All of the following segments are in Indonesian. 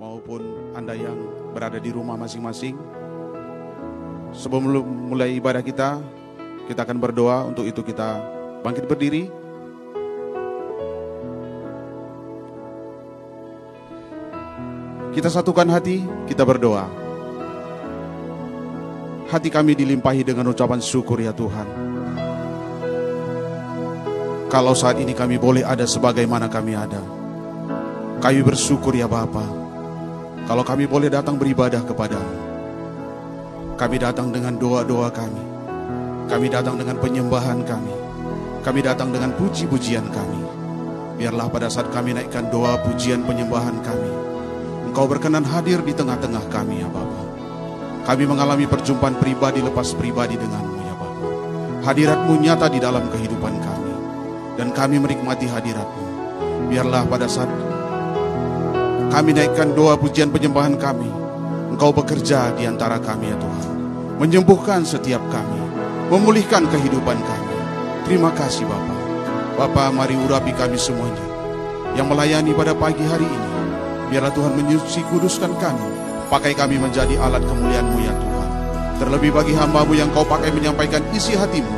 maupun Anda yang berada di rumah masing-masing. Sebelum mulai ibadah kita, kita akan berdoa. Untuk itu kita bangkit berdiri. Kita satukan hati, kita berdoa. Hati kami dilimpahi dengan ucapan syukur ya Tuhan. Kalau saat ini kami boleh ada sebagaimana kami ada. Kami bersyukur ya Bapa. Kalau kami boleh datang beribadah kepadamu. Kami datang dengan doa-doa kami. Kami datang dengan penyembahan kami. Kami datang dengan puji-pujian kami. Biarlah pada saat kami naikkan doa pujian penyembahan kami. Engkau berkenan hadir di tengah-tengah kami ya Bapa. Kami mengalami perjumpaan pribadi lepas pribadi denganmu ya Bapa. Hadiratmu nyata di dalam kehidupan kami. Dan kami menikmati hadiratmu. Biarlah pada saat kami naikkan doa pujian penyembahan kami. Engkau bekerja di antara kami ya Tuhan. Menyembuhkan setiap kami. Memulihkan kehidupan kami. Terima kasih Bapa. Bapa mari urapi kami semuanya. Yang melayani pada pagi hari ini. Biarlah Tuhan menyuci kuduskan kami. Pakai kami menjadi alat kemuliaan-Mu ya Tuhan. Terlebih bagi hambamu yang kau pakai menyampaikan isi hatimu.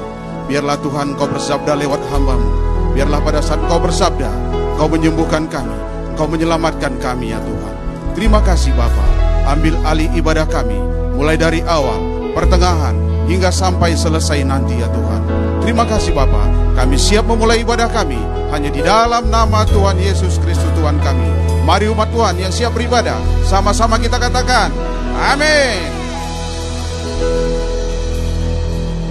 Biarlah Tuhan kau bersabda lewat hambamu. Biarlah pada saat kau bersabda, kau menyembuhkan kami. Kau menyelamatkan kami ya Tuhan. Terima kasih Bapa. Ambil alih ibadah kami. Mulai dari awal, pertengahan, hingga sampai selesai nanti ya Tuhan. Terima kasih Bapa. Kami siap memulai ibadah kami hanya di dalam nama Tuhan Yesus Kristus Tuhan kami. Mari umat Tuhan yang siap beribadah, sama-sama kita katakan, Amin.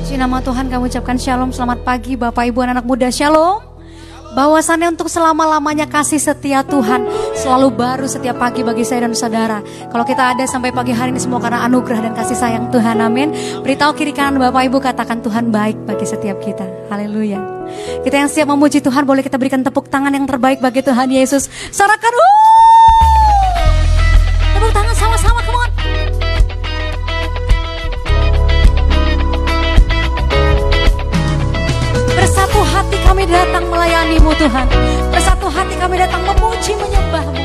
Di nama Tuhan kami ucapkan shalom, selamat pagi Bapak Ibu anak muda shalom. Bahwasannya untuk selama-lamanya kasih setia Tuhan selalu baru setiap pagi bagi saya dan saudara. Kalau kita ada sampai pagi hari ini semua karena anugerah dan kasih sayang Tuhan, amin. Beritahu kiri kanan Bapak Ibu katakan Tuhan baik bagi setiap kita. Haleluya. Kita yang siap memuji Tuhan boleh kita berikan tepuk tangan yang terbaik bagi Tuhan Yesus. Sorakan, datang melayanimu Tuhan. Bersatu hati kami datang memuji menyembahmu.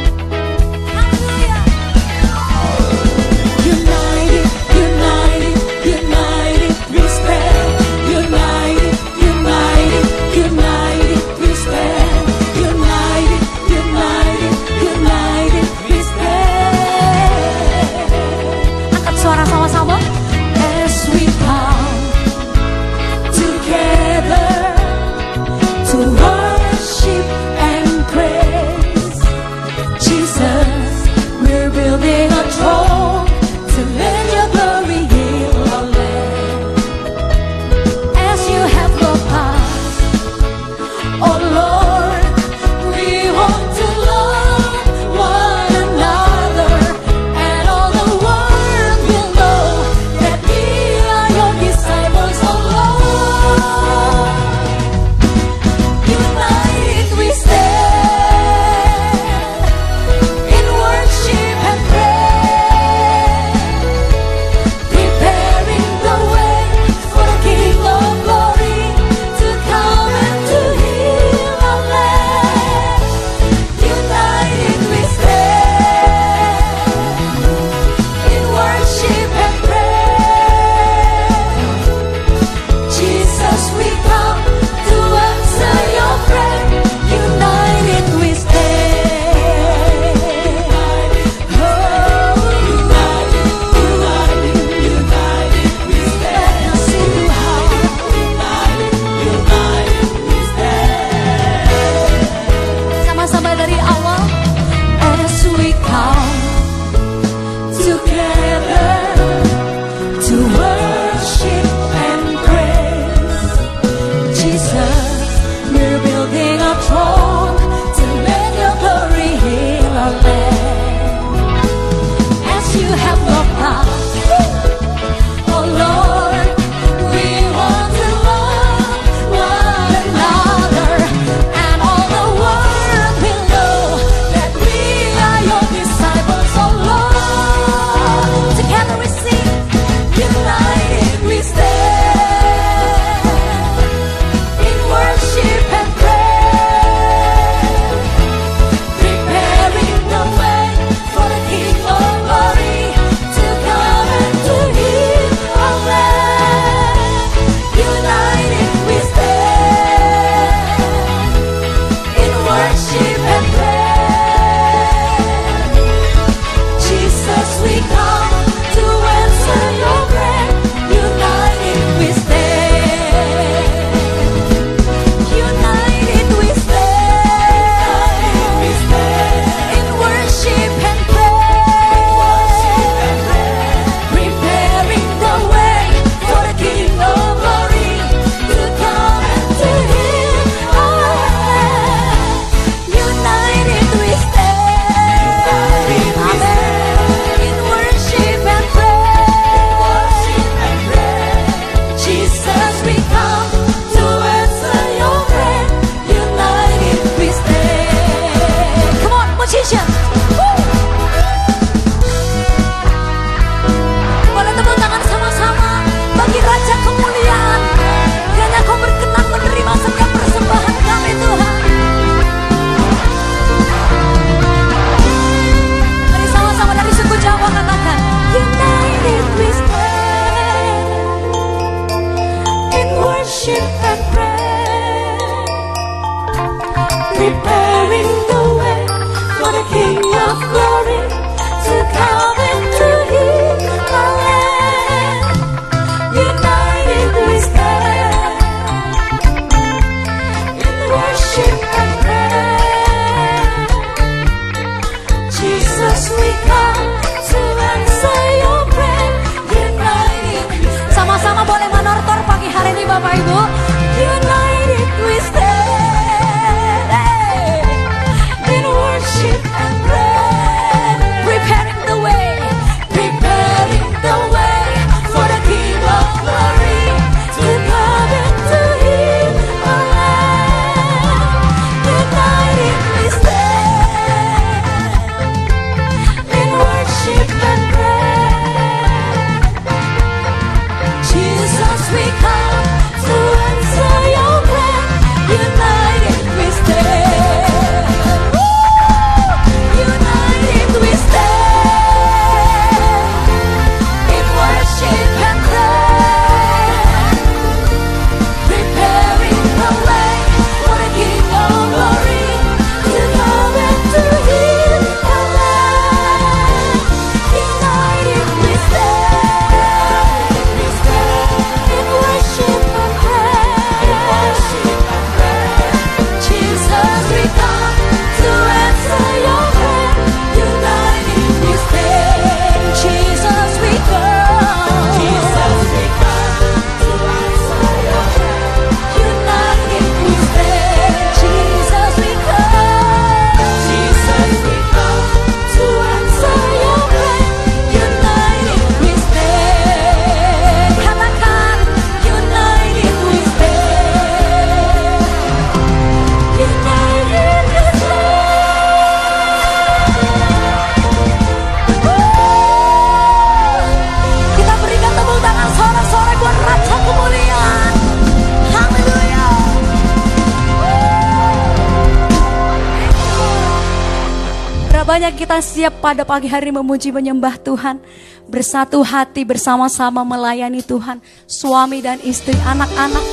kita siap pada pagi hari memuji menyembah Tuhan. Bersatu hati bersama-sama melayani Tuhan. Suami dan istri, anak-anak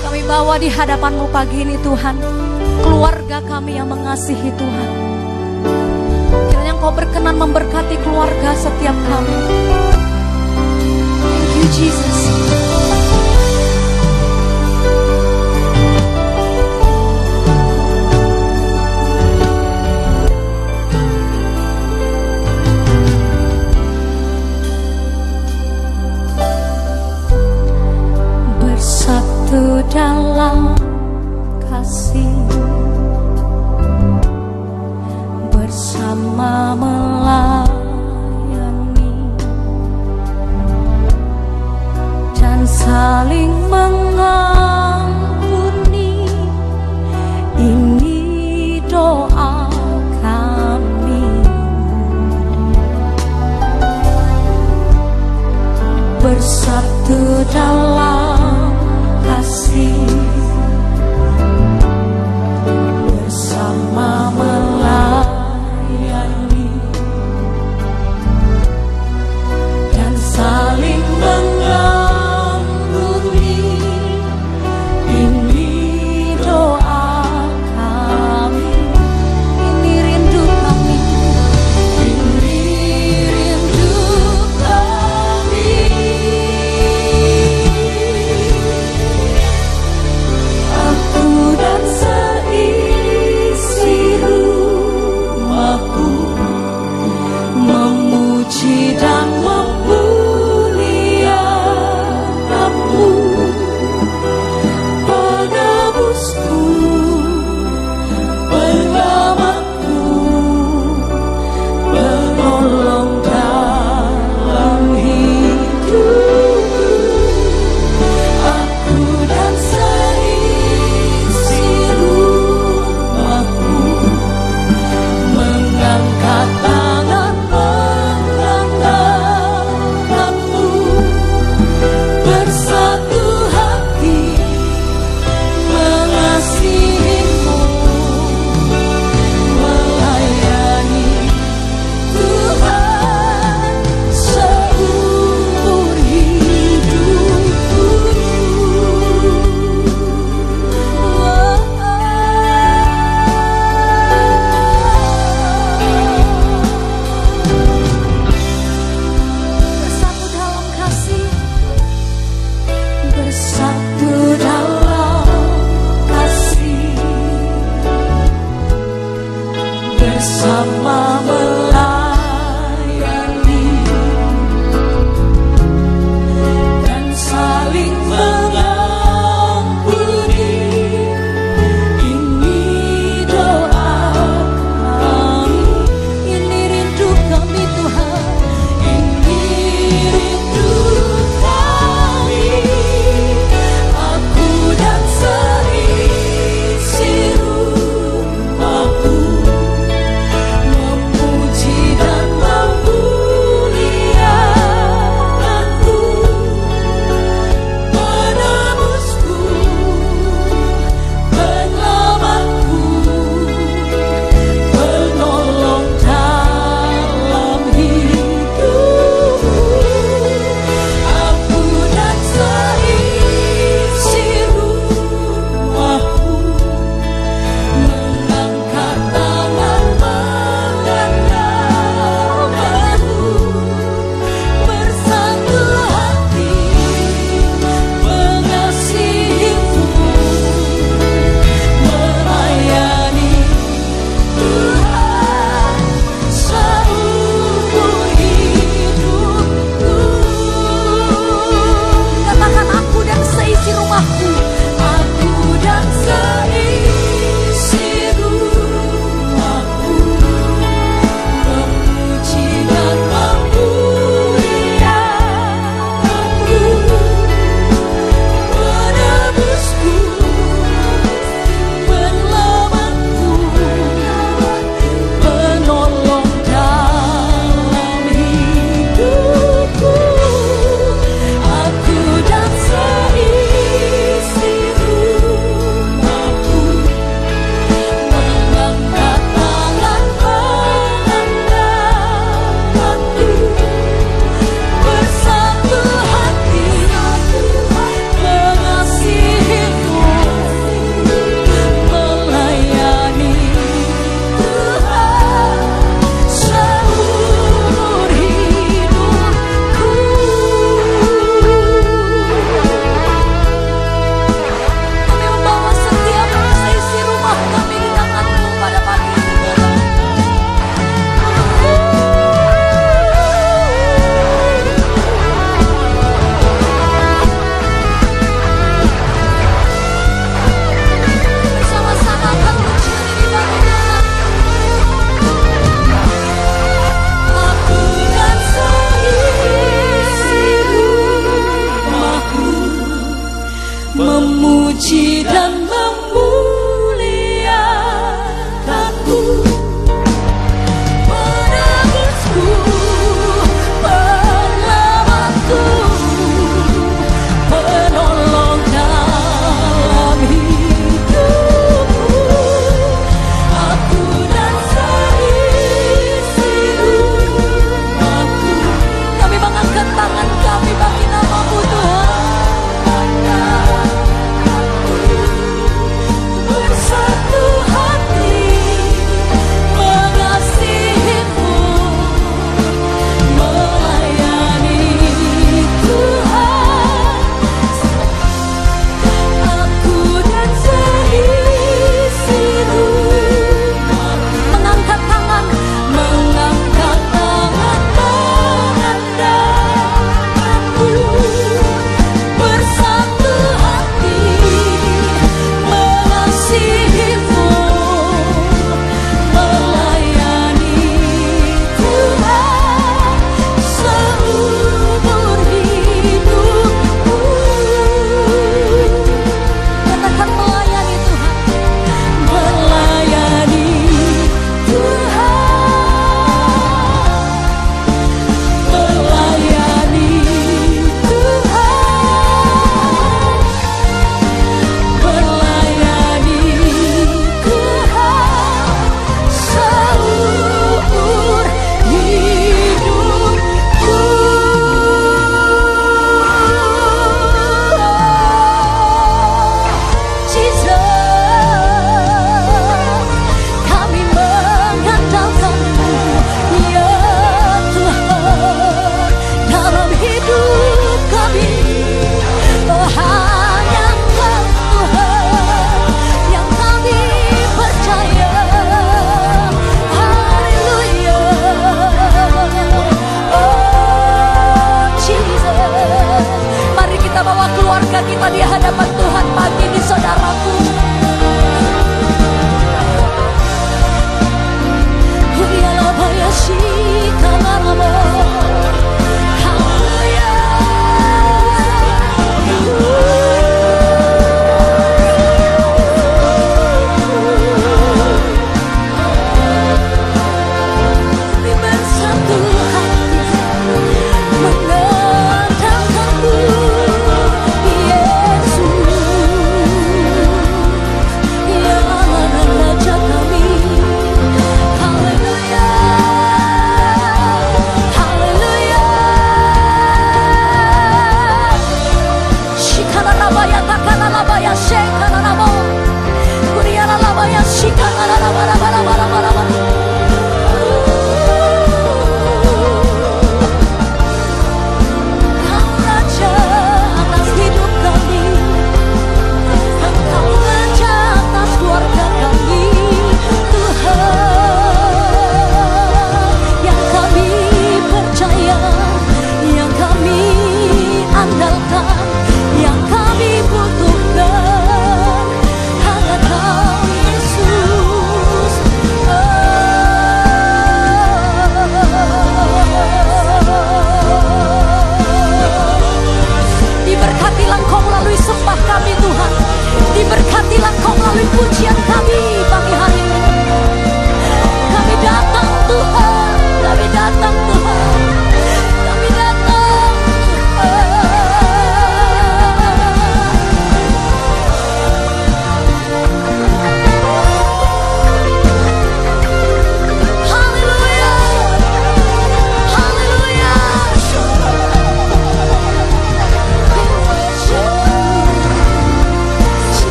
kami bawa di hadapanmu pagi ini Tuhan. Keluarga kami yang mengasihi Tuhan. Kiranya kau berkenan memberkati keluarga setiap kami. Thank you Jesus. dalam kasihmu bersama melayani dan saling mengampuni. Ini doa kami. Bersatu dalam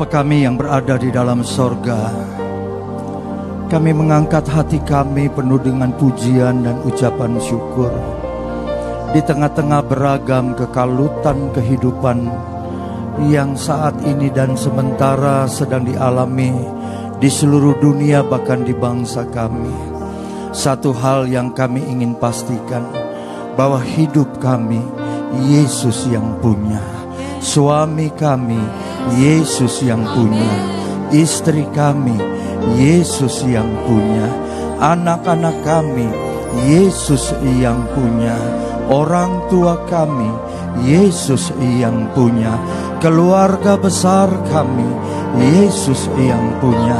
Bapa kami yang berada di dalam sorga, kami mengangkat hati kami penuh dengan pujian dan ucapan syukur. Di tengah-tengah beragam kekalutan kehidupan yang saat ini dan sementara sedang dialami di seluruh dunia bahkan di bangsa kami. Satu hal yang kami ingin pastikan bahwa hidup kami Yesus yang punya. Suami kami Yesus yang punya. Istri kami Yesus yang punya. Anak-anak kami Yesus yang punya. Orang tua kami Yesus yang punya. Keluarga besar kami Yesus yang punya.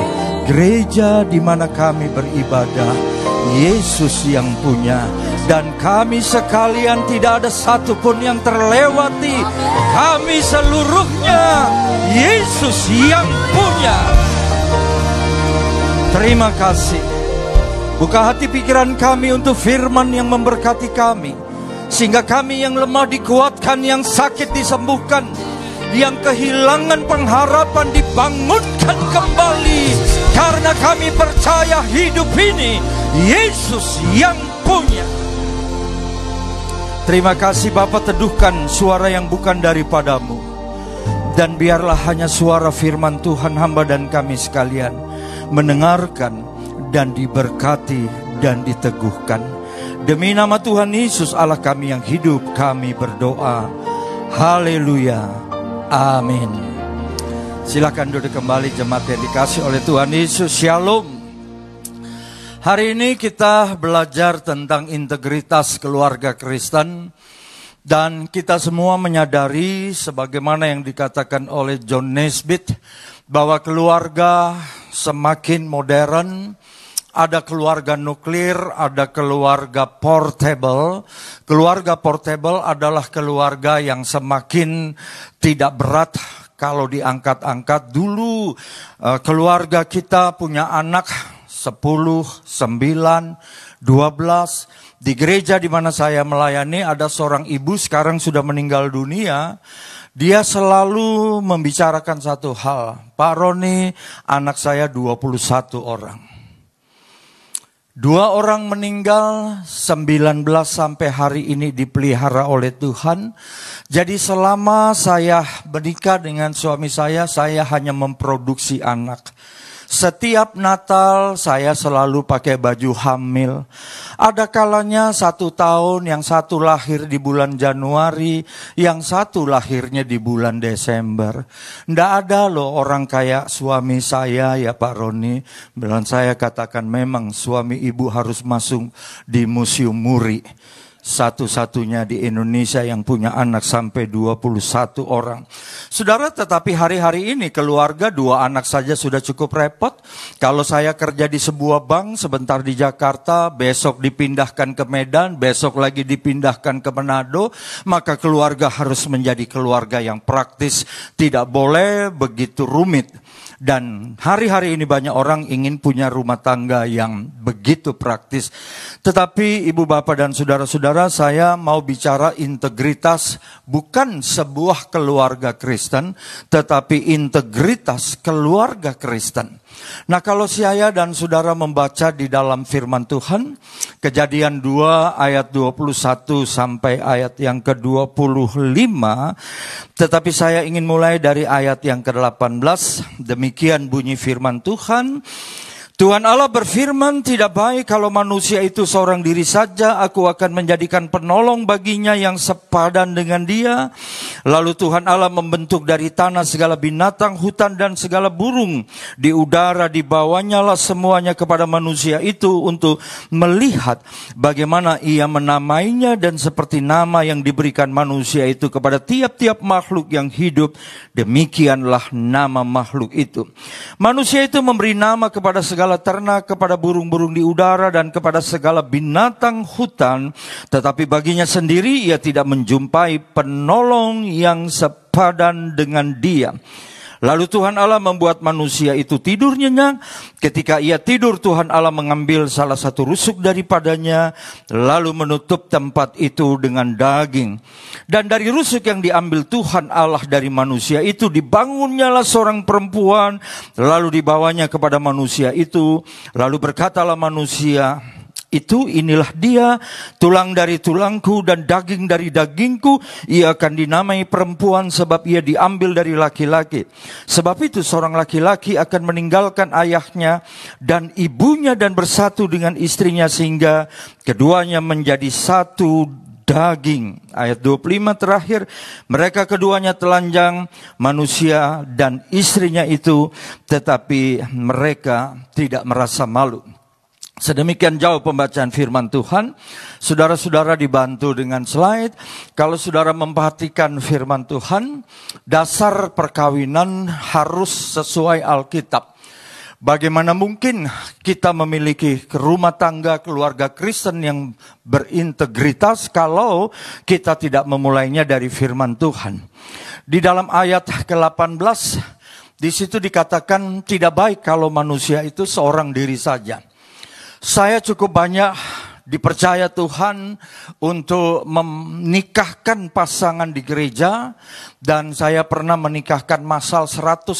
Gereja di mana kami beribadah Yesus yang punya dan kami sekalian tidak ada satupun yang terlewati. Kami seluruhnya Yesus yang punya. Terima kasih. Buka hati pikiran kami untuk firman yang memberkati kami. Sehingga kami yang lemah dikuatkan, yang sakit disembuhkan. Yang kehilangan pengharapan dibangunkan kembali. Karena kami percaya hidup ini Yesus yang punya. Terima kasih Bapak teduhkan suara yang bukan daripadamu. Dan biarlah hanya suara firman Tuhan hamba dan kami sekalian mendengarkan dan diberkati dan diteguhkan. Demi nama Tuhan Yesus Allah kami yang hidup kami berdoa. Haleluya. Amin. Silakan duduk kembali jemaat yang dikasih oleh Tuhan Yesus. Shalom. Hari ini kita belajar tentang integritas keluarga Kristen dan kita semua menyadari sebagaimana yang dikatakan oleh John Nesbitt bahwa keluarga semakin modern, ada keluarga nuklir, ada keluarga portable. Keluarga portable adalah keluarga yang semakin tidak berat kalau diangkat-angkat. Dulu eh, keluarga kita punya anak 10, 9, 12. Di gereja di mana saya melayani ada seorang ibu sekarang sudah meninggal dunia. Dia selalu membicarakan satu hal. Pak Roni, anak saya 21 orang. Dua orang meninggal, 19 sampai hari ini dipelihara oleh Tuhan. Jadi selama saya menikah dengan suami saya, saya hanya memproduksi anak. Setiap Natal saya selalu pakai baju hamil. Ada kalanya satu tahun yang satu lahir di bulan Januari, yang satu lahirnya di bulan Desember. Nggak ada loh orang kayak suami saya ya Pak Roni. Bilang saya katakan memang suami ibu harus masuk di museum Muri satu-satunya di Indonesia yang punya anak sampai 21 orang. Saudara, tetapi hari-hari ini keluarga dua anak saja sudah cukup repot. Kalau saya kerja di sebuah bank sebentar di Jakarta, besok dipindahkan ke Medan, besok lagi dipindahkan ke Manado, maka keluarga harus menjadi keluarga yang praktis, tidak boleh begitu rumit. Dan hari-hari ini banyak orang ingin punya rumah tangga yang begitu praktis. Tetapi ibu bapak dan saudara-saudara saya mau bicara integritas bukan sebuah keluarga Kristen. Tetapi integritas keluarga Kristen. Nah kalau saya dan saudara membaca di dalam firman Tuhan, kejadian 2 ayat 21 sampai ayat yang ke-25, tetapi saya ingin mulai dari ayat yang ke-18, demikian bunyi firman Tuhan, Tuhan Allah berfirman, tidak baik kalau manusia itu seorang diri saja, aku akan menjadikan penolong baginya yang sepadan dengan dia. Lalu Tuhan Allah membentuk dari tanah segala binatang, hutan dan segala burung. Di udara dibawanya lah semuanya kepada manusia itu untuk melihat bagaimana ia menamainya dan seperti nama yang diberikan manusia itu kepada tiap-tiap makhluk yang hidup, demikianlah nama makhluk itu. Manusia itu memberi nama kepada segala segala ternak, kepada burung-burung di udara, dan kepada segala binatang hutan. Tetapi baginya sendiri ia tidak menjumpai penolong yang sepadan dengan dia. Lalu Tuhan Allah membuat manusia itu tidur nyenyak. Ketika ia tidur, Tuhan Allah mengambil salah satu rusuk daripadanya, lalu menutup tempat itu dengan daging. Dan dari rusuk yang diambil Tuhan Allah dari manusia itu, dibangunnyalah seorang perempuan, lalu dibawanya kepada manusia itu, lalu berkatalah manusia, itu inilah dia tulang dari tulangku dan daging dari dagingku ia akan dinamai perempuan sebab ia diambil dari laki-laki sebab itu seorang laki-laki akan meninggalkan ayahnya dan ibunya dan bersatu dengan istrinya sehingga keduanya menjadi satu daging. Ayat 25 terakhir, mereka keduanya telanjang manusia dan istrinya itu, tetapi mereka tidak merasa malu. Sedemikian jauh pembacaan firman Tuhan. Saudara-saudara dibantu dengan slide. Kalau saudara memperhatikan firman Tuhan, dasar perkawinan harus sesuai Alkitab. Bagaimana mungkin kita memiliki rumah tangga keluarga Kristen yang berintegritas kalau kita tidak memulainya dari firman Tuhan. Di dalam ayat ke-18 di situ dikatakan tidak baik kalau manusia itu seorang diri saja. Saya cukup banyak dipercaya Tuhan untuk menikahkan pasangan di gereja dan saya pernah menikahkan masal 187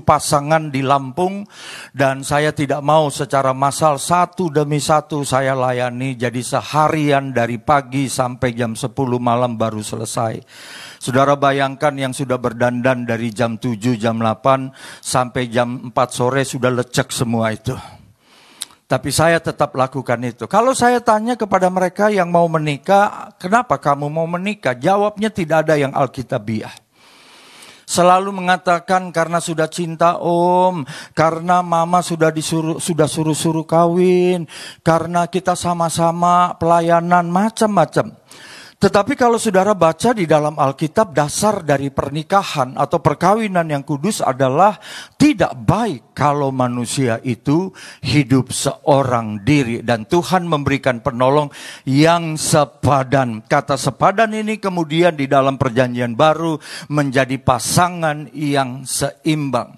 pasangan di Lampung dan saya tidak mau secara masal satu demi satu saya layani jadi seharian dari pagi sampai jam 10 malam baru selesai. Saudara bayangkan yang sudah berdandan dari jam 7, jam 8 sampai jam 4 sore sudah lecek semua itu. Tapi saya tetap lakukan itu. Kalau saya tanya kepada mereka yang mau menikah, kenapa kamu mau menikah? Jawabnya tidak ada yang Alkitabiah. Selalu mengatakan karena sudah cinta om, karena mama sudah disuruh sudah suruh-suruh kawin, karena kita sama-sama pelayanan macam-macam. Tetapi kalau saudara baca di dalam Alkitab dasar dari pernikahan atau perkawinan yang kudus adalah tidak baik kalau manusia itu hidup seorang diri dan Tuhan memberikan penolong yang sepadan. Kata sepadan ini kemudian di dalam perjanjian baru menjadi pasangan yang seimbang.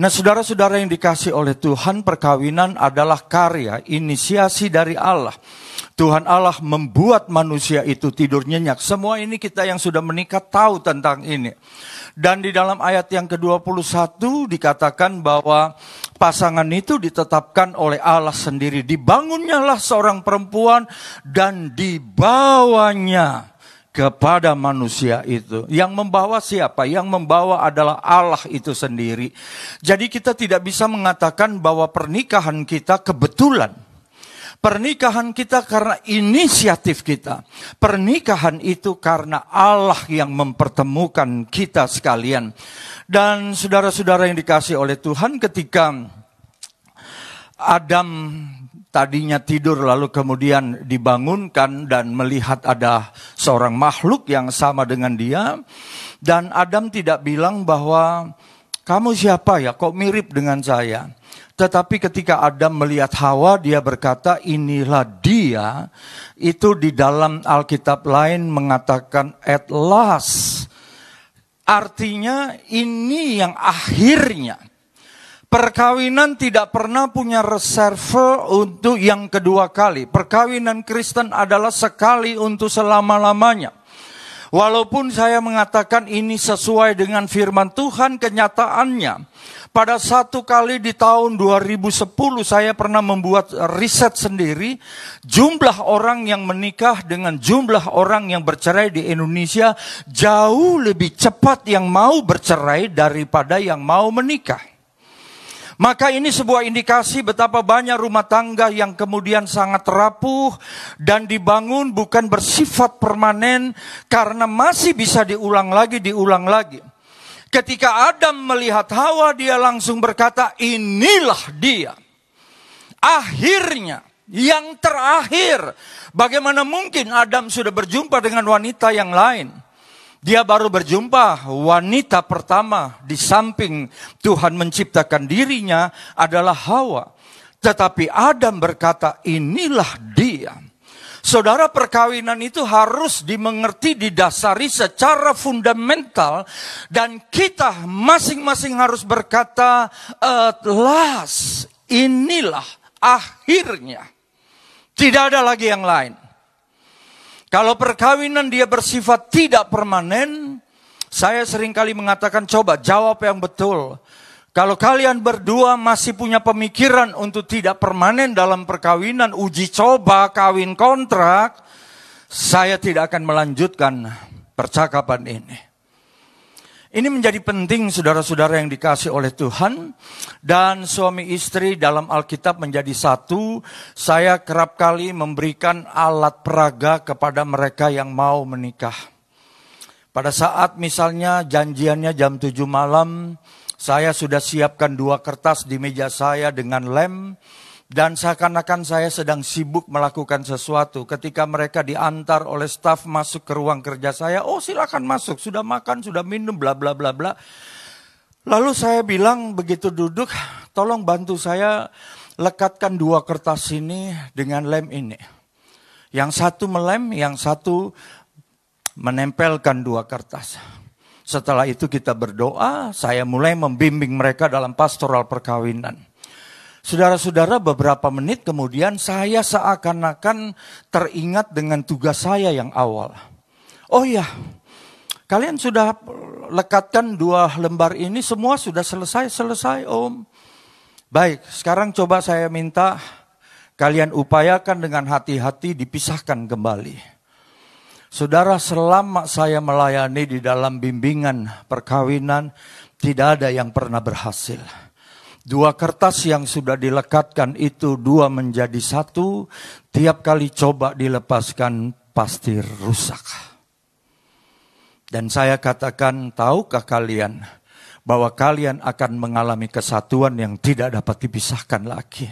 Nah, saudara-saudara yang dikasih oleh Tuhan, perkawinan adalah karya, inisiasi dari Allah. Tuhan Allah membuat manusia itu tidur nyenyak. Semua ini kita yang sudah menikah tahu tentang ini. Dan di dalam ayat yang ke-21 dikatakan bahwa pasangan itu ditetapkan oleh Allah sendiri. Dibangunnyalah seorang perempuan dan dibawanya kepada manusia itu. Yang membawa siapa? Yang membawa adalah Allah itu sendiri. Jadi kita tidak bisa mengatakan bahwa pernikahan kita kebetulan. Pernikahan kita karena inisiatif kita. Pernikahan itu karena Allah yang mempertemukan kita sekalian. Dan saudara-saudara yang dikasih oleh Tuhan ketika Adam tadinya tidur lalu kemudian dibangunkan dan melihat ada seorang makhluk yang sama dengan dia. Dan Adam tidak bilang bahwa kamu siapa ya kok mirip dengan saya. Tetapi ketika Adam melihat Hawa, dia berkata, inilah dia. Itu di dalam Alkitab lain mengatakan at last. Artinya ini yang akhirnya. Perkawinan tidak pernah punya reserve untuk yang kedua kali. Perkawinan Kristen adalah sekali untuk selama-lamanya. Walaupun saya mengatakan ini sesuai dengan firman Tuhan, kenyataannya pada satu kali di tahun 2010 saya pernah membuat riset sendiri jumlah orang yang menikah dengan jumlah orang yang bercerai di Indonesia jauh lebih cepat yang mau bercerai daripada yang mau menikah. Maka ini sebuah indikasi betapa banyak rumah tangga yang kemudian sangat rapuh dan dibangun bukan bersifat permanen karena masih bisa diulang lagi, diulang lagi. Ketika Adam melihat Hawa, dia langsung berkata, "Inilah dia." Akhirnya, yang terakhir, bagaimana mungkin Adam sudah berjumpa dengan wanita yang lain? Dia baru berjumpa wanita pertama di samping Tuhan menciptakan dirinya adalah Hawa. Tetapi Adam berkata, "Inilah dia." Saudara perkawinan itu harus dimengerti didasari secara fundamental dan kita masing-masing harus berkata at last inilah akhirnya. Tidak ada lagi yang lain. Kalau perkawinan dia bersifat tidak permanen, saya sering kali mengatakan coba jawab yang betul. Kalau kalian berdua masih punya pemikiran untuk tidak permanen dalam perkawinan, uji coba, kawin kontrak, saya tidak akan melanjutkan percakapan ini. Ini menjadi penting saudara-saudara yang dikasih oleh Tuhan dan suami istri dalam Alkitab menjadi satu. Saya kerap kali memberikan alat peraga kepada mereka yang mau menikah. Pada saat misalnya janjiannya jam 7 malam, saya sudah siapkan dua kertas di meja saya dengan lem dan seakan-akan saya sedang sibuk melakukan sesuatu. Ketika mereka diantar oleh staf masuk ke ruang kerja saya, oh silakan masuk, sudah makan, sudah minum, bla bla bla bla. Lalu saya bilang begitu duduk, tolong bantu saya lekatkan dua kertas ini dengan lem ini. Yang satu melem, yang satu menempelkan dua kertas. Setelah itu kita berdoa, saya mulai membimbing mereka dalam pastoral perkawinan. Saudara-saudara beberapa menit kemudian saya seakan-akan teringat dengan tugas saya yang awal. Oh iya, kalian sudah lekatkan dua lembar ini semua sudah selesai, selesai om. Baik, sekarang coba saya minta kalian upayakan dengan hati-hati dipisahkan kembali. Saudara, selama saya melayani di dalam bimbingan perkawinan, tidak ada yang pernah berhasil. Dua kertas yang sudah dilekatkan itu dua menjadi satu, tiap kali coba dilepaskan pasti rusak. Dan saya katakan, tahukah kalian bahwa kalian akan mengalami kesatuan yang tidak dapat dipisahkan lagi?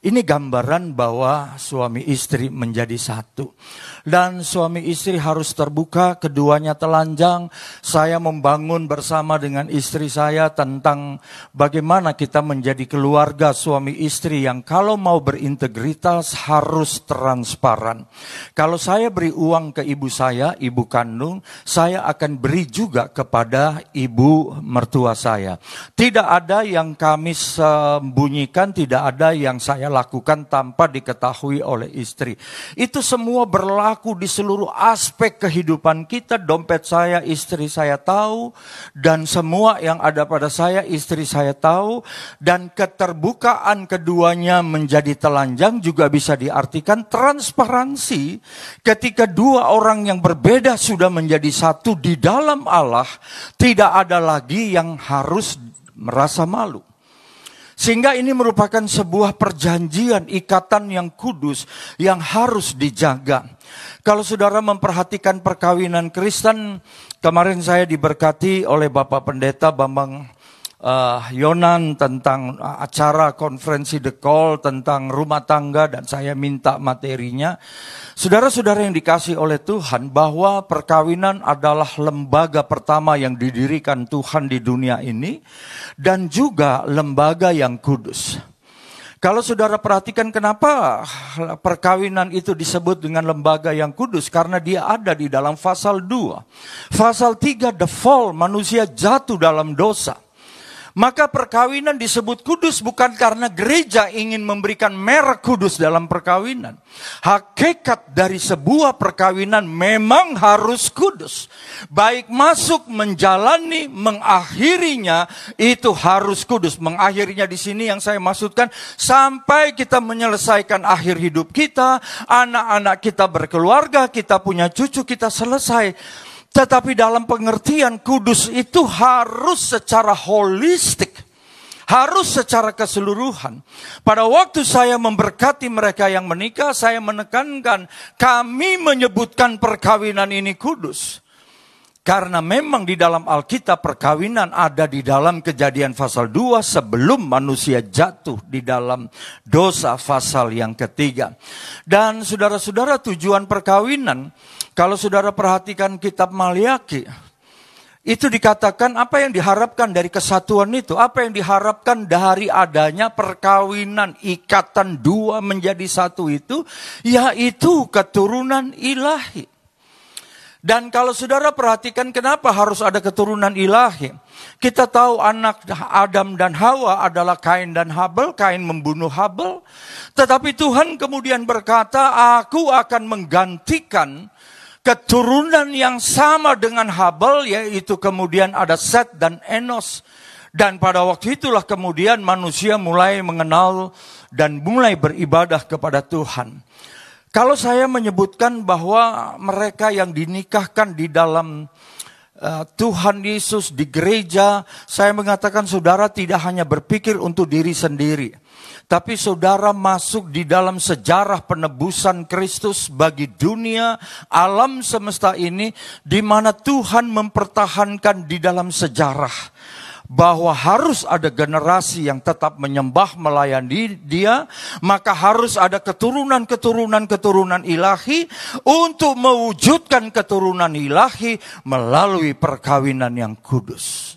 Ini gambaran bahwa suami istri menjadi satu. Dan suami istri harus terbuka, keduanya telanjang. Saya membangun bersama dengan istri saya tentang bagaimana kita menjadi keluarga suami istri yang kalau mau berintegritas harus transparan. Kalau saya beri uang ke ibu saya, ibu kandung, saya akan beri juga kepada ibu mertua saya. Tidak ada yang kami sembunyikan, tidak ada yang saya lakukan tanpa diketahui oleh istri. Itu semua berlaku di seluruh aspek kehidupan kita. Dompet saya, istri saya tahu. Dan semua yang ada pada saya, istri saya tahu. Dan keterbukaan keduanya menjadi telanjang juga bisa diartikan transparansi. Ketika dua orang yang berbeda sudah menjadi satu di dalam Allah. Tidak ada lagi yang harus merasa malu. Sehingga ini merupakan sebuah perjanjian, ikatan yang kudus yang harus dijaga. Kalau saudara memperhatikan perkawinan Kristen, kemarin saya diberkati oleh Bapak Pendeta Bambang uh, Yonan tentang uh, acara konferensi The Call tentang rumah tangga dan saya minta materinya. Saudara-saudara yang dikasih oleh Tuhan bahwa perkawinan adalah lembaga pertama yang didirikan Tuhan di dunia ini dan juga lembaga yang kudus. Kalau saudara perhatikan kenapa perkawinan itu disebut dengan lembaga yang kudus karena dia ada di dalam pasal 2. Pasal 3 the fall manusia jatuh dalam dosa. Maka perkawinan disebut kudus bukan karena gereja ingin memberikan merek kudus dalam perkawinan. Hakikat dari sebuah perkawinan memang harus kudus. Baik masuk, menjalani, mengakhirinya itu harus kudus. Mengakhirinya di sini yang saya maksudkan sampai kita menyelesaikan akhir hidup kita, anak-anak kita berkeluarga, kita punya cucu, kita selesai. Tetapi dalam pengertian kudus itu harus secara holistik. Harus secara keseluruhan. Pada waktu saya memberkati mereka yang menikah, saya menekankan kami menyebutkan perkawinan ini kudus. Karena memang di dalam Alkitab perkawinan ada di dalam kejadian pasal 2 sebelum manusia jatuh di dalam dosa pasal yang ketiga. Dan saudara-saudara tujuan perkawinan kalau saudara perhatikan kitab Maliaki, Itu dikatakan apa yang diharapkan dari kesatuan itu, apa yang diharapkan dari adanya perkawinan ikatan dua menjadi satu itu, yaitu keturunan ilahi. Dan kalau saudara perhatikan kenapa harus ada keturunan ilahi. Kita tahu anak Adam dan Hawa adalah Kain dan Habel, Kain membunuh Habel. Tetapi Tuhan kemudian berkata, aku akan menggantikan keturunan yang sama dengan Habel yaitu kemudian ada Set dan Enos. Dan pada waktu itulah kemudian manusia mulai mengenal dan mulai beribadah kepada Tuhan. Kalau saya menyebutkan bahwa mereka yang dinikahkan di dalam uh, Tuhan Yesus di gereja, saya mengatakan saudara tidak hanya berpikir untuk diri sendiri. Tapi saudara masuk di dalam sejarah penebusan Kristus bagi dunia, alam semesta ini, di mana Tuhan mempertahankan di dalam sejarah bahwa harus ada generasi yang tetap menyembah melayani dia, maka harus ada keturunan-keturunan-keturunan ilahi untuk mewujudkan keturunan ilahi melalui perkawinan yang kudus.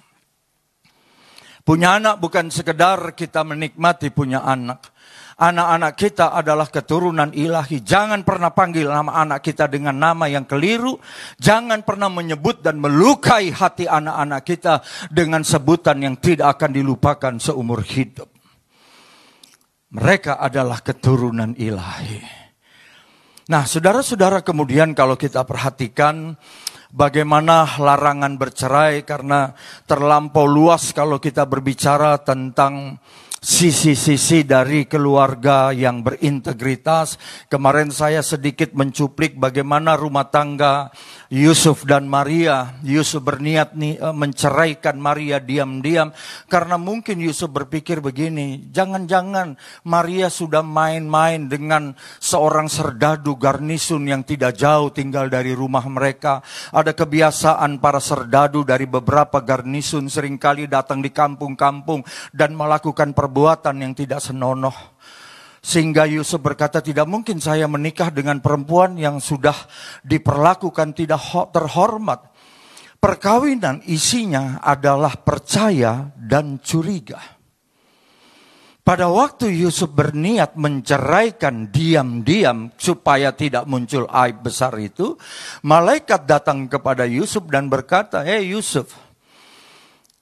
Punya anak bukan sekedar kita menikmati punya anak. Anak-anak kita adalah keturunan ilahi. Jangan pernah panggil nama anak kita dengan nama yang keliru. Jangan pernah menyebut dan melukai hati anak-anak kita dengan sebutan yang tidak akan dilupakan seumur hidup. Mereka adalah keturunan ilahi. Nah, saudara-saudara, kemudian kalau kita perhatikan bagaimana larangan bercerai karena terlampau luas kalau kita berbicara tentang sisi-sisi dari keluarga yang berintegritas. Kemarin saya sedikit mencuplik bagaimana rumah tangga Yusuf dan Maria. Yusuf berniat nih eh, menceraikan Maria diam-diam karena mungkin Yusuf berpikir begini, jangan-jangan Maria sudah main-main dengan seorang serdadu garnisun yang tidak jauh tinggal dari rumah mereka. Ada kebiasaan para serdadu dari beberapa garnisun sering kali datang di kampung-kampung dan melakukan perbuatan yang tidak senonoh. Sehingga Yusuf berkata tidak mungkin saya menikah dengan perempuan yang sudah diperlakukan tidak terhormat. Perkawinan isinya adalah percaya dan curiga. Pada waktu Yusuf berniat menceraikan diam-diam supaya tidak muncul aib besar itu, malaikat datang kepada Yusuf dan berkata, "Hei Yusuf,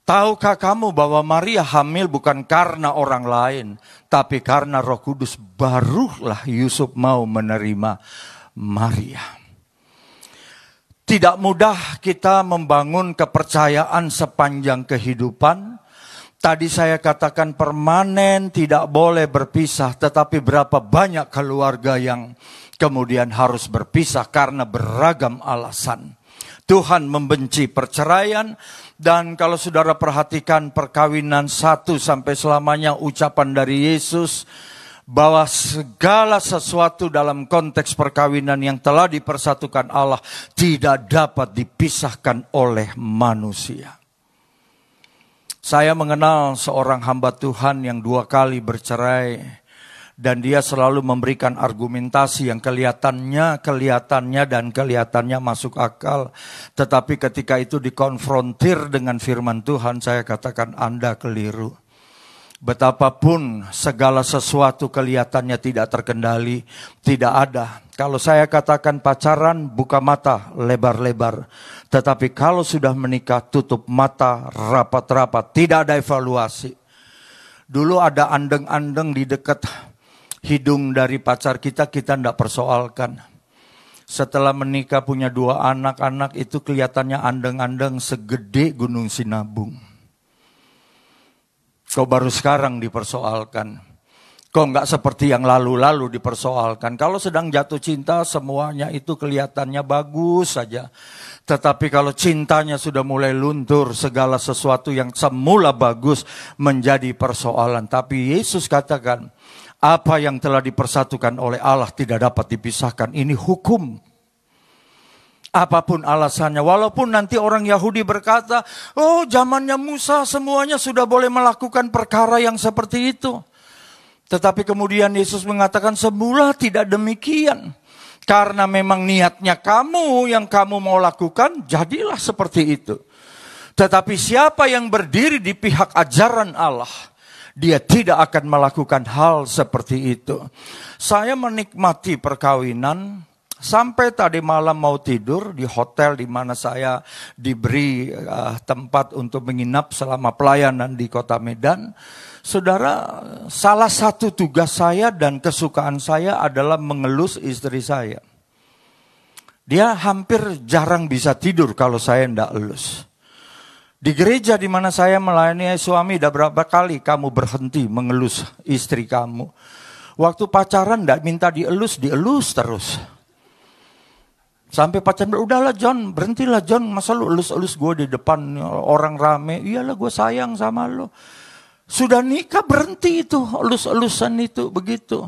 tahukah kamu bahwa Maria hamil bukan karena orang lain, tapi karena Roh Kudus barulah Yusuf mau menerima Maria." Tidak mudah kita membangun kepercayaan sepanjang kehidupan, Tadi saya katakan permanen tidak boleh berpisah, tetapi berapa banyak keluarga yang kemudian harus berpisah karena beragam alasan. Tuhan membenci perceraian dan kalau saudara perhatikan perkawinan satu sampai selamanya ucapan dari Yesus bahwa segala sesuatu dalam konteks perkawinan yang telah dipersatukan Allah tidak dapat dipisahkan oleh manusia. Saya mengenal seorang hamba Tuhan yang dua kali bercerai dan dia selalu memberikan argumentasi yang kelihatannya, kelihatannya dan kelihatannya masuk akal. Tetapi ketika itu dikonfrontir dengan firman Tuhan, saya katakan Anda keliru. Betapapun segala sesuatu kelihatannya tidak terkendali, tidak ada. Kalau saya katakan pacaran, buka mata lebar-lebar. Tetapi kalau sudah menikah, tutup mata rapat-rapat, tidak ada evaluasi. Dulu ada andeng-andeng di dekat hidung dari pacar kita, kita tidak persoalkan. Setelah menikah punya dua anak-anak itu kelihatannya andeng-andeng segede gunung Sinabung Kok baru sekarang dipersoalkan? Kok nggak seperti yang lalu-lalu dipersoalkan? Kalau sedang jatuh cinta semuanya itu kelihatannya bagus saja. Tetapi kalau cintanya sudah mulai luntur, segala sesuatu yang semula bagus menjadi persoalan. Tapi Yesus katakan, apa yang telah dipersatukan oleh Allah tidak dapat dipisahkan. Ini hukum Apa pun alasannya, walaupun nanti orang Yahudi berkata, oh zamannya Musa semuanya sudah boleh melakukan perkara yang seperti itu. Tetapi kemudian Yesus mengatakan semula tidak demikian. Karena memang niatnya kamu yang kamu mau lakukan, jadilah seperti itu. Tetapi siapa yang berdiri di pihak ajaran Allah, dia tidak akan melakukan hal seperti itu. Saya menikmati perkawinan sampai tadi malam mau tidur di hotel di mana saya diberi uh, tempat untuk menginap selama pelayanan di Kota Medan. Saudara, salah satu tugas saya dan kesukaan saya adalah mengelus istri saya. Dia hampir jarang bisa tidur kalau saya tidak elus. Di gereja di mana saya melayani suami, udah berapa kali kamu berhenti mengelus istri kamu. Waktu pacaran tidak minta dielus, dielus terus. Sampai bilang, udahlah John, berhentilah John, masa lu elus-elus gue di depan orang rame. Iyalah gue sayang sama lu. Sudah nikah berhenti itu, elus-elusan itu, begitu.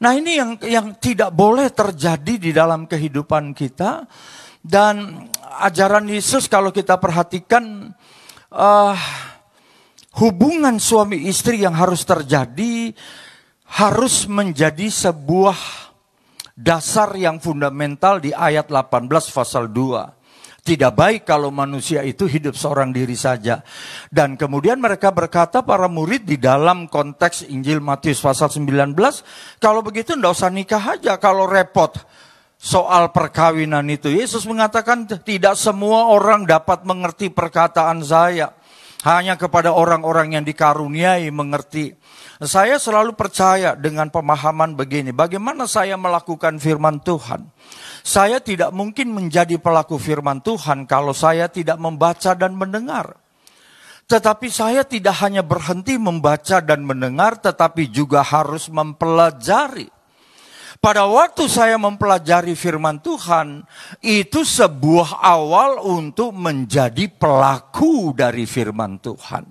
Nah ini yang yang tidak boleh terjadi di dalam kehidupan kita. Dan ajaran Yesus kalau kita perhatikan, uh, hubungan suami istri yang harus terjadi harus menjadi sebuah dasar yang fundamental di ayat 18 pasal 2. Tidak baik kalau manusia itu hidup seorang diri saja. Dan kemudian mereka berkata para murid di dalam konteks Injil Matius pasal 19, kalau begitu tidak usah nikah aja kalau repot soal perkawinan itu. Yesus mengatakan tidak semua orang dapat mengerti perkataan saya. Hanya kepada orang-orang yang dikaruniai mengerti. Saya selalu percaya dengan pemahaman begini. Bagaimana saya melakukan firman Tuhan? Saya tidak mungkin menjadi pelaku firman Tuhan kalau saya tidak membaca dan mendengar. Tetapi saya tidak hanya berhenti membaca dan mendengar, tetapi juga harus mempelajari. Pada waktu saya mempelajari firman Tuhan, itu sebuah awal untuk menjadi pelaku dari firman Tuhan.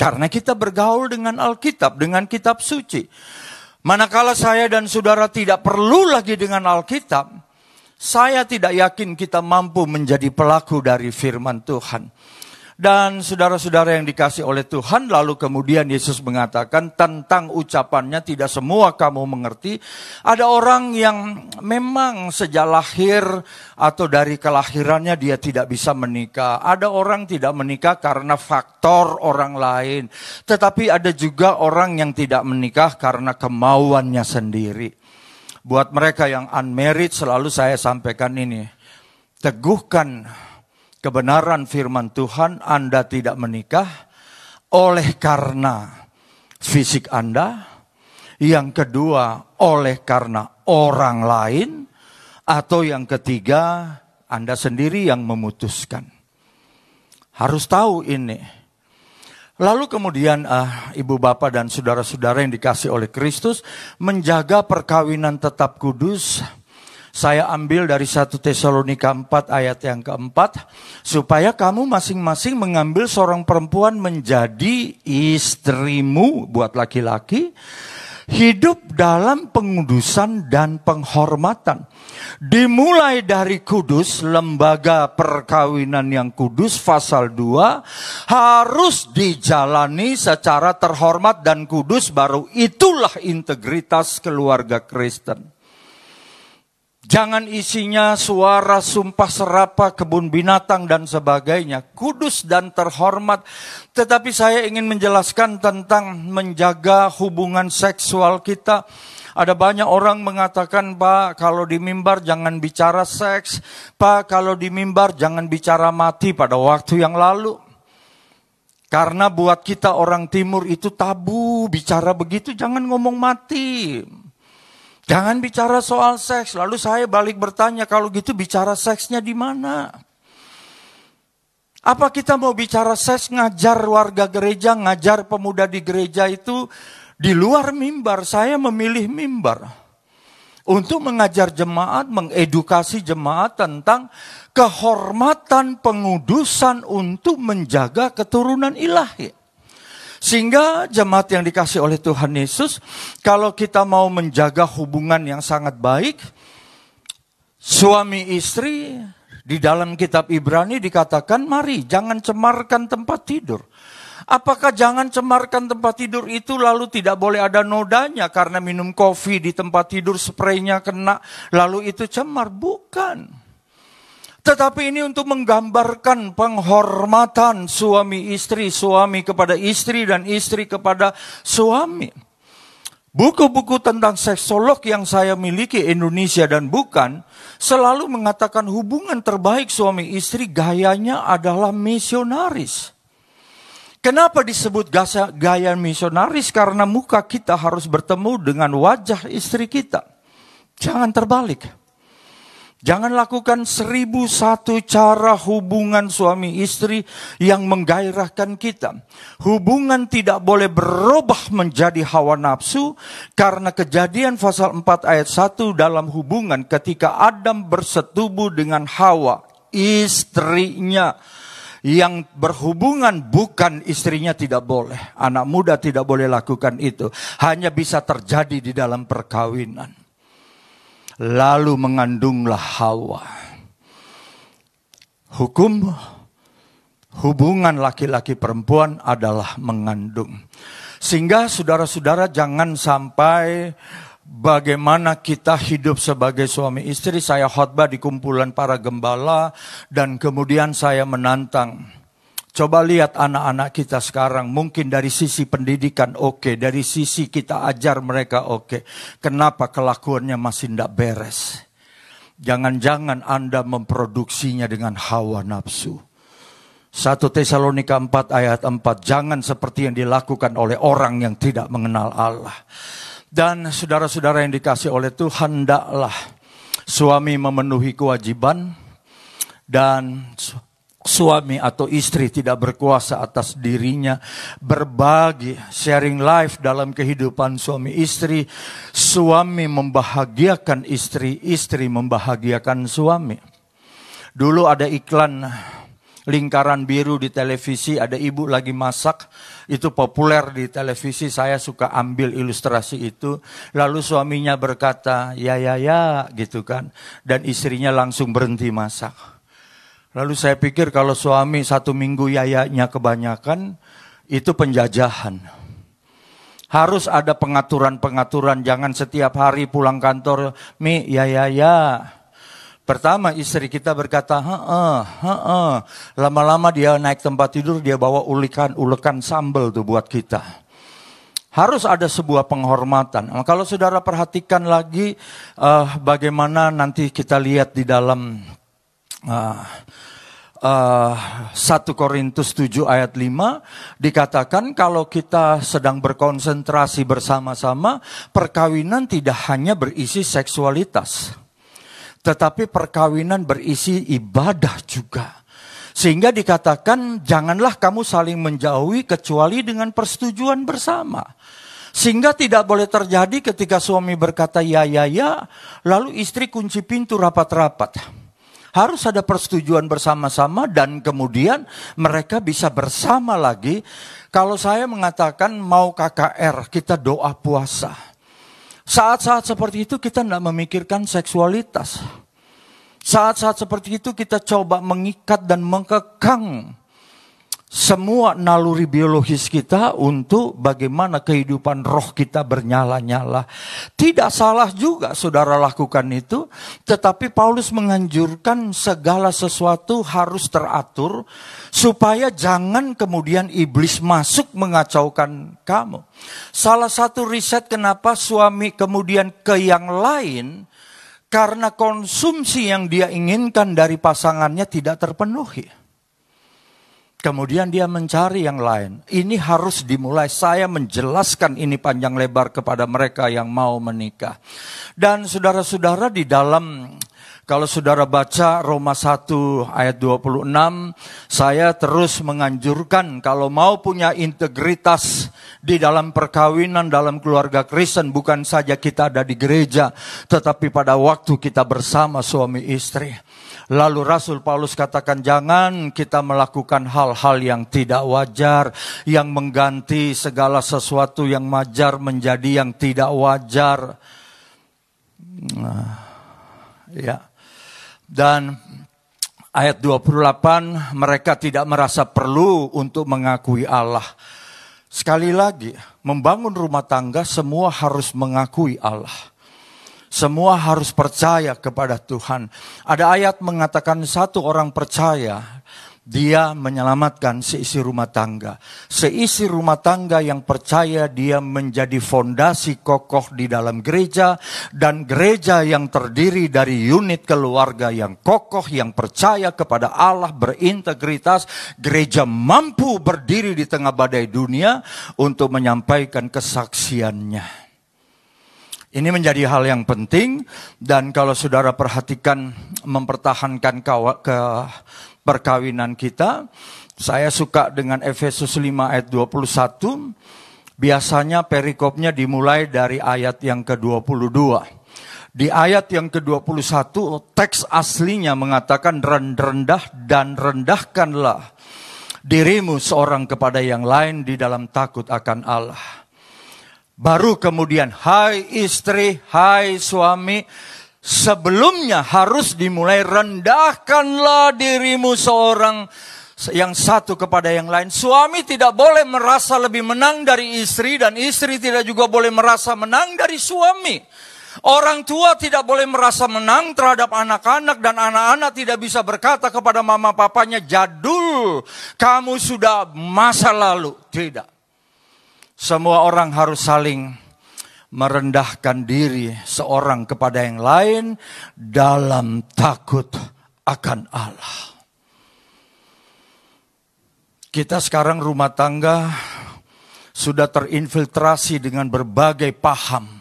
Karena kita bergaul dengan Alkitab, dengan kitab suci. Manakala saya dan saudara tidak perlu lagi dengan Alkitab, saya tidak yakin kita mampu menjadi pelaku dari firman Tuhan. Dan saudara-saudara yang dikasih oleh Tuhan, lalu kemudian Yesus mengatakan tentang ucapannya tidak semua kamu mengerti. Ada orang yang memang sejak lahir atau dari kelahirannya dia tidak bisa menikah. Ada orang tidak menikah karena faktor orang lain. Tetapi ada juga orang yang tidak menikah karena kemauannya sendiri. Buat mereka yang unmarried selalu saya sampaikan ini. Teguhkan kebenaran firman Tuhan, Anda tidak menikah oleh karena fisik Anda. Yang kedua, oleh karena orang lain. Atau yang ketiga, Anda sendiri yang memutuskan. Harus tahu ini. Lalu kemudian uh, ibu bapak dan saudara-saudara yang dikasih oleh Kristus menjaga perkawinan tetap kudus saya ambil dari 1 Tesalonika 4 ayat yang keempat. Supaya kamu masing-masing mengambil seorang perempuan menjadi istrimu buat laki-laki. Hidup dalam pengudusan dan penghormatan. Dimulai dari kudus, lembaga perkawinan yang kudus, pasal 2, harus dijalani secara terhormat dan kudus, baru itulah integritas keluarga Kristen. Jangan isinya suara sumpah serapa kebun binatang dan sebagainya. Kudus dan terhormat. Tetapi saya ingin menjelaskan tentang menjaga hubungan seksual kita. Ada banyak orang mengatakan, Pak, kalau di mimbar jangan bicara seks. Pak, kalau di mimbar jangan bicara mati pada waktu yang lalu. Karena buat kita orang timur itu tabu bicara begitu, jangan ngomong mati. Jangan bicara soal seks. Lalu saya balik bertanya, kalau gitu bicara seksnya di mana? Apa kita mau bicara seks ngajar warga gereja, ngajar pemuda di gereja itu di luar mimbar? Saya memilih mimbar untuk mengajar jemaat, mengedukasi jemaat tentang kehormatan pengudusan untuk menjaga keturunan ilahi. Sehingga jemaat yang dikasih oleh Tuhan Yesus, kalau kita mau menjaga hubungan yang sangat baik, suami istri di dalam kitab Ibrani dikatakan, mari jangan cemarkan tempat tidur. Apakah jangan cemarkan tempat tidur itu lalu tidak boleh ada nodanya karena minum kopi di tempat tidur spraynya kena lalu itu cemar? Bukan. Tetapi ini untuk menggambarkan penghormatan suami istri, suami kepada istri dan istri kepada suami. Buku-buku tentang seksolog yang saya miliki Indonesia dan bukan selalu mengatakan hubungan terbaik suami istri gayanya adalah misionaris. Kenapa disebut gaya, misionaris? Karena muka kita harus bertemu dengan wajah istri kita. Jangan terbalik. Jangan lakukan seribu satu cara hubungan suami istri yang menggairahkan kita. Hubungan tidak boleh berubah menjadi hawa nafsu karena kejadian pasal 4 ayat 1 dalam hubungan ketika Adam bersetubuh dengan Hawa, istrinya yang berhubungan bukan istrinya tidak boleh. Anak muda tidak boleh lakukan itu. Hanya bisa terjadi di dalam perkawinan. Lalu mengandunglah Hawa. Hukum hubungan laki-laki perempuan adalah mengandung. Sehingga saudara-saudara jangan sampai bagaimana kita hidup sebagai suami istri. Saya khotbah di kumpulan para gembala dan kemudian saya menantang. Coba lihat anak-anak kita sekarang, mungkin dari sisi pendidikan oke, okay, dari sisi kita ajar mereka oke. Okay. Kenapa kelakuannya masih tidak beres? Jangan-jangan Anda memproduksinya dengan hawa nafsu. 1 Tesalonika 4 ayat 4, jangan seperti yang dilakukan oleh orang yang tidak mengenal Allah. Dan saudara-saudara yang dikasih oleh Tuhan, hendaklah suami memenuhi kewajiban dan suami atau istri tidak berkuasa atas dirinya, berbagi, sharing life dalam kehidupan suami istri, suami membahagiakan istri, istri membahagiakan suami. Dulu ada iklan lingkaran biru di televisi, ada ibu lagi masak, itu populer di televisi, saya suka ambil ilustrasi itu. Lalu suaminya berkata, ya ya ya gitu kan, dan istrinya langsung berhenti masak. Lalu saya pikir kalau suami satu minggu yayanya kebanyakan, itu penjajahan. Harus ada pengaturan-pengaturan, jangan setiap hari pulang kantor, mi ya ya ya. Pertama istri kita berkata. Lama-lama dia naik tempat tidur, dia bawa ulikan, ulekan sambal tuh buat kita. Harus ada sebuah penghormatan. Nah, kalau saudara perhatikan lagi uh, bagaimana nanti kita lihat di dalam uh, uh, 1 Korintus 7 ayat 5 dikatakan kalau kita sedang berkonsentrasi bersama-sama perkawinan tidak hanya berisi seksualitas tetapi perkawinan berisi ibadah juga. Sehingga dikatakan janganlah kamu saling menjauhi kecuali dengan persetujuan bersama. Sehingga tidak boleh terjadi ketika suami berkata ya ya ya lalu istri kunci pintu rapat-rapat harus ada persetujuan bersama-sama dan kemudian mereka bisa bersama lagi. Kalau saya mengatakan mau KKR, kita doa puasa. Saat-saat seperti itu kita tidak memikirkan seksualitas. Saat-saat seperti itu kita coba mengikat dan mengekang semua naluri biologis kita untuk bagaimana kehidupan roh kita bernyala-nyala. Tidak salah juga saudara lakukan itu, tetapi Paulus menganjurkan segala sesuatu harus teratur supaya jangan kemudian iblis masuk mengacaukan kamu. Salah satu riset kenapa suami kemudian ke yang lain karena konsumsi yang dia inginkan dari pasangannya tidak terpenuhi. Kemudian dia mencari yang lain. Ini harus dimulai. Saya menjelaskan ini panjang lebar kepada mereka yang mau menikah. Dan saudara-saudara di dalam kalau saudara baca Roma 1 ayat 26, saya terus menganjurkan kalau mau punya integritas di dalam perkawinan, dalam keluarga Kristen, bukan saja kita ada di gereja, tetapi pada waktu kita bersama suami istri. Lalu Rasul Paulus katakan jangan kita melakukan hal-hal yang tidak wajar, yang mengganti segala sesuatu yang wajar menjadi yang tidak wajar. Nah, ya. Dan ayat 28 mereka tidak merasa perlu untuk mengakui Allah. Sekali lagi, membangun rumah tangga semua harus mengakui Allah. Semua harus percaya kepada Tuhan. Ada ayat mengatakan satu orang percaya, dia menyelamatkan seisi rumah tangga. Seisi rumah tangga yang percaya dia menjadi fondasi kokoh di dalam gereja dan gereja yang terdiri dari unit keluarga yang kokoh yang percaya kepada Allah berintegritas, gereja mampu berdiri di tengah badai dunia untuk menyampaikan kesaksiannya. Ini menjadi hal yang penting dan kalau saudara perhatikan mempertahankan kawa- ke perkawinan kita, saya suka dengan Efesus 5 ayat 21. Biasanya perikopnya dimulai dari ayat yang ke-22. Di ayat yang ke-21 teks aslinya mengatakan rendah dan rendahkanlah dirimu seorang kepada yang lain di dalam takut akan Allah. Baru kemudian, hai istri, hai suami, sebelumnya harus dimulai rendahkanlah dirimu seorang yang satu kepada yang lain. Suami tidak boleh merasa lebih menang dari istri dan istri tidak juga boleh merasa menang dari suami. Orang tua tidak boleh merasa menang terhadap anak-anak dan anak-anak tidak bisa berkata kepada mama papanya jadul, kamu sudah masa lalu. Tidak. Semua orang harus saling merendahkan diri seorang kepada yang lain dalam takut akan Allah. Kita sekarang rumah tangga sudah terinfiltrasi dengan berbagai paham.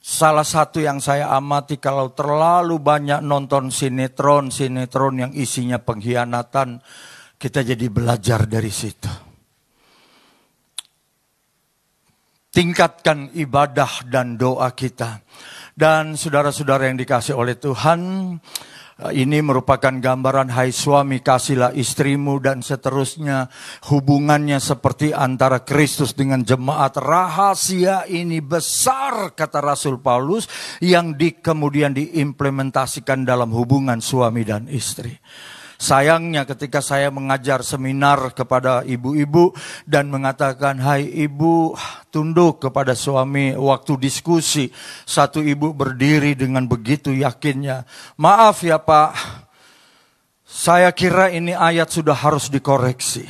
Salah satu yang saya amati kalau terlalu banyak nonton sinetron-sinetron yang isinya pengkhianatan, kita jadi belajar dari situ. Tingkatkan ibadah dan doa kita. Dan saudara-saudara yang dikasih oleh Tuhan, ini merupakan gambaran hai suami kasihlah istrimu dan seterusnya hubungannya seperti antara Kristus dengan jemaat rahasia ini besar kata Rasul Paulus yang di, kemudian diimplementasikan dalam hubungan suami dan istri. Sayangnya ketika saya mengajar seminar kepada ibu-ibu dan mengatakan, hai ibu tunduk kepada suami waktu diskusi. Satu ibu berdiri dengan begitu yakinnya. Maaf ya pak, saya kira ini ayat sudah harus dikoreksi.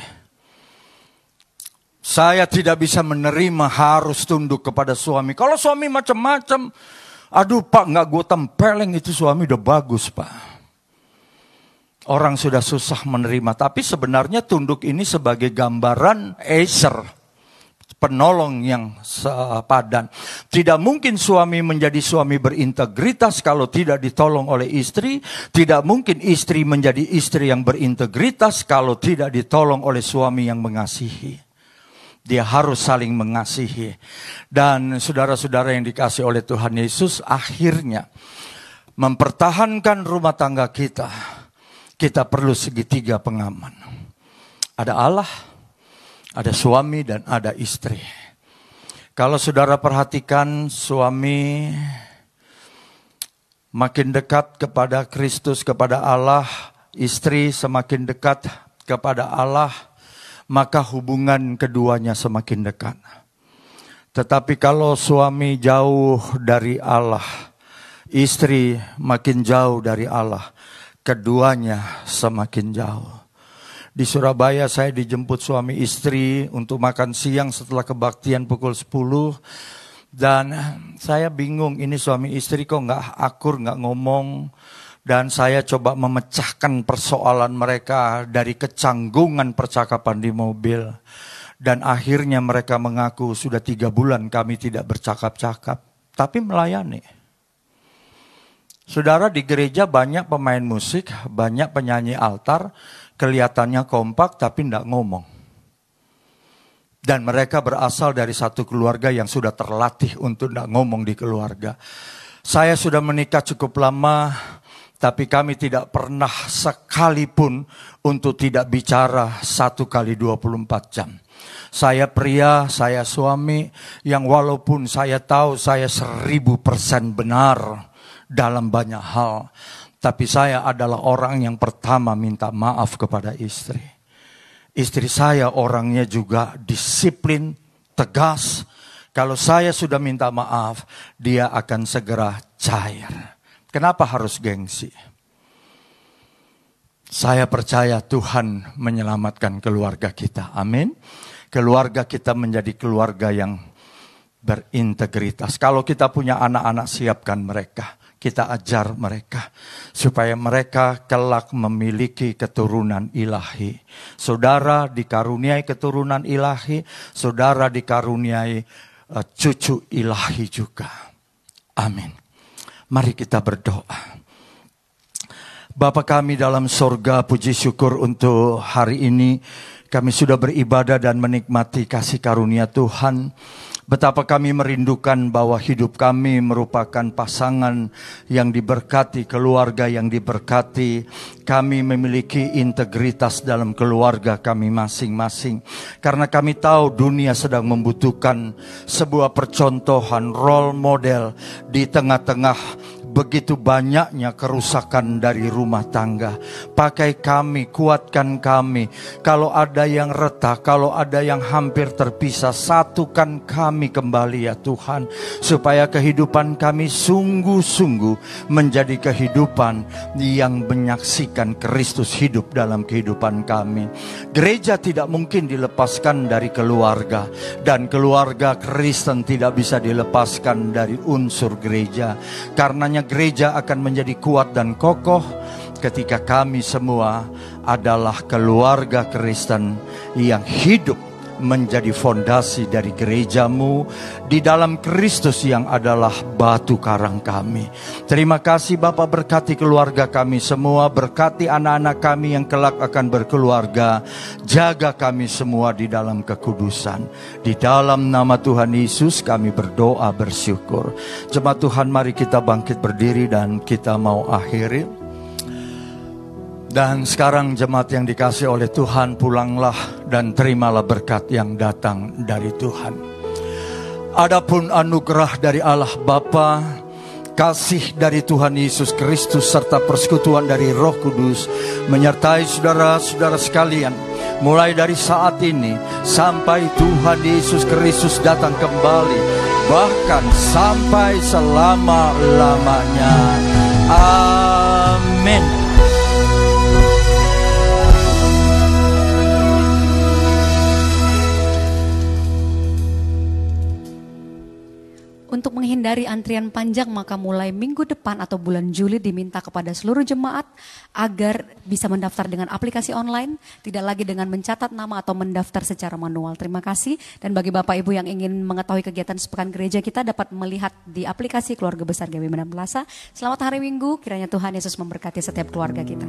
Saya tidak bisa menerima harus tunduk kepada suami. Kalau suami macam-macam, aduh pak nggak gue tempeleng itu suami udah bagus pak. Orang sudah susah menerima, tapi sebenarnya tunduk ini sebagai gambaran Acer, penolong yang sepadan. Tidak mungkin suami menjadi suami berintegritas kalau tidak ditolong oleh istri. Tidak mungkin istri menjadi istri yang berintegritas kalau tidak ditolong oleh suami yang mengasihi. Dia harus saling mengasihi. Dan saudara-saudara yang dikasih oleh Tuhan Yesus akhirnya mempertahankan rumah tangga kita kita perlu segitiga pengaman. Ada Allah, ada suami dan ada istri. Kalau saudara perhatikan suami makin dekat kepada Kristus, kepada Allah, istri semakin dekat kepada Allah, maka hubungan keduanya semakin dekat. Tetapi kalau suami jauh dari Allah, istri makin jauh dari Allah, keduanya semakin jauh. Di Surabaya saya dijemput suami istri untuk makan siang setelah kebaktian pukul 10. Dan saya bingung ini suami istri kok nggak akur, nggak ngomong. Dan saya coba memecahkan persoalan mereka dari kecanggungan percakapan di mobil. Dan akhirnya mereka mengaku sudah tiga bulan kami tidak bercakap-cakap. Tapi melayani. Saudara di gereja banyak pemain musik, banyak penyanyi altar, kelihatannya kompak tapi tidak ngomong. Dan mereka berasal dari satu keluarga yang sudah terlatih untuk tidak ngomong di keluarga. Saya sudah menikah cukup lama, tapi kami tidak pernah sekalipun untuk tidak bicara satu kali 24 jam. Saya pria, saya suami yang walaupun saya tahu saya seribu persen benar dalam banyak hal. Tapi saya adalah orang yang pertama minta maaf kepada istri. Istri saya orangnya juga disiplin, tegas. Kalau saya sudah minta maaf, dia akan segera cair. Kenapa harus gengsi? Saya percaya Tuhan menyelamatkan keluarga kita. Amin. Keluarga kita menjadi keluarga yang berintegritas. Kalau kita punya anak-anak, siapkan mereka. Kita ajar mereka supaya mereka kelak memiliki keturunan ilahi. Saudara dikaruniai keturunan ilahi, saudara dikaruniai uh, cucu ilahi juga. Amin. Mari kita berdoa. Bapa kami dalam sorga, puji syukur untuk hari ini. Kami sudah beribadah dan menikmati kasih karunia Tuhan. Betapa kami merindukan bahwa hidup kami merupakan pasangan yang diberkati, keluarga yang diberkati. Kami memiliki integritas dalam keluarga kami masing-masing. Karena kami tahu dunia sedang membutuhkan sebuah percontohan, role model di tengah-tengah begitu banyaknya kerusakan dari rumah tangga. Pakai kami, kuatkan kami. Kalau ada yang retak, kalau ada yang hampir terpisah, satukan kami kembali ya Tuhan. Supaya kehidupan kami sungguh-sungguh menjadi kehidupan yang menyaksikan Kristus hidup dalam kehidupan kami. Gereja tidak mungkin dilepaskan dari keluarga. Dan keluarga Kristen tidak bisa dilepaskan dari unsur gereja. Karenanya gereja akan menjadi kuat dan kokoh ketika kami semua adalah keluarga Kristen yang hidup menjadi fondasi dari gerejamu di dalam Kristus yang adalah batu karang kami. Terima kasih Bapak berkati keluarga kami semua, berkati anak-anak kami yang kelak akan berkeluarga. Jaga kami semua di dalam kekudusan. Di dalam nama Tuhan Yesus kami berdoa bersyukur. Jemaat Tuhan mari kita bangkit berdiri dan kita mau akhiri. Dan sekarang jemaat yang dikasih oleh Tuhan pulanglah dan terimalah berkat yang datang dari Tuhan. Adapun anugerah dari Allah Bapa, kasih dari Tuhan Yesus Kristus serta persekutuan dari Roh Kudus menyertai saudara-saudara sekalian mulai dari saat ini sampai Tuhan Yesus Kristus datang kembali bahkan sampai selama-lamanya. Amin. Untuk menghindari antrian panjang maka mulai minggu depan atau bulan Juli diminta kepada seluruh jemaat agar bisa mendaftar dengan aplikasi online, tidak lagi dengan mencatat nama atau mendaftar secara manual. Terima kasih dan bagi Bapak Ibu yang ingin mengetahui kegiatan sepekan gereja kita dapat melihat di aplikasi Keluarga Besar GW Medan Plaza. Selamat hari Minggu, kiranya Tuhan Yesus memberkati setiap keluarga kita.